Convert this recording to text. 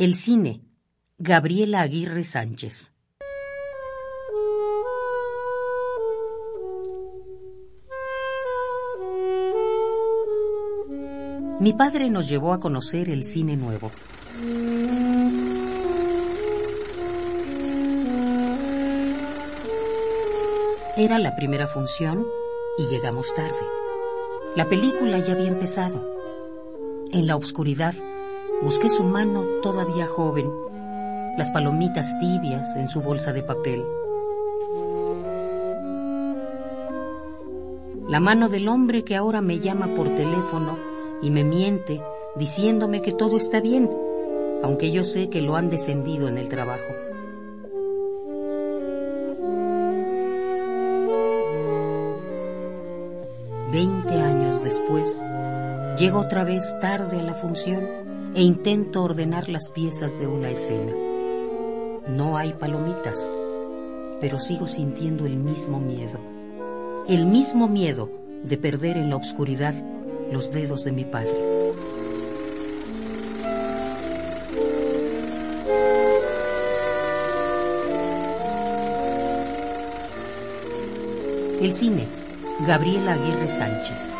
El cine. Gabriela Aguirre Sánchez. Mi padre nos llevó a conocer el cine nuevo. Era la primera función y llegamos tarde. La película ya había empezado. En la oscuridad busqué su mano todavía joven, las palomitas tibias en su bolsa de papel. La mano del hombre que ahora me llama por teléfono y me miente diciéndome que todo está bien, aunque yo sé que lo han descendido en el trabajo. Veinte años después, llego otra vez tarde a la función e intento ordenar las piezas de una escena. No hay palomitas, pero sigo sintiendo el mismo miedo. El mismo miedo de perder en la oscuridad los dedos de mi padre. El cine Gabriela Aguirre Sánchez.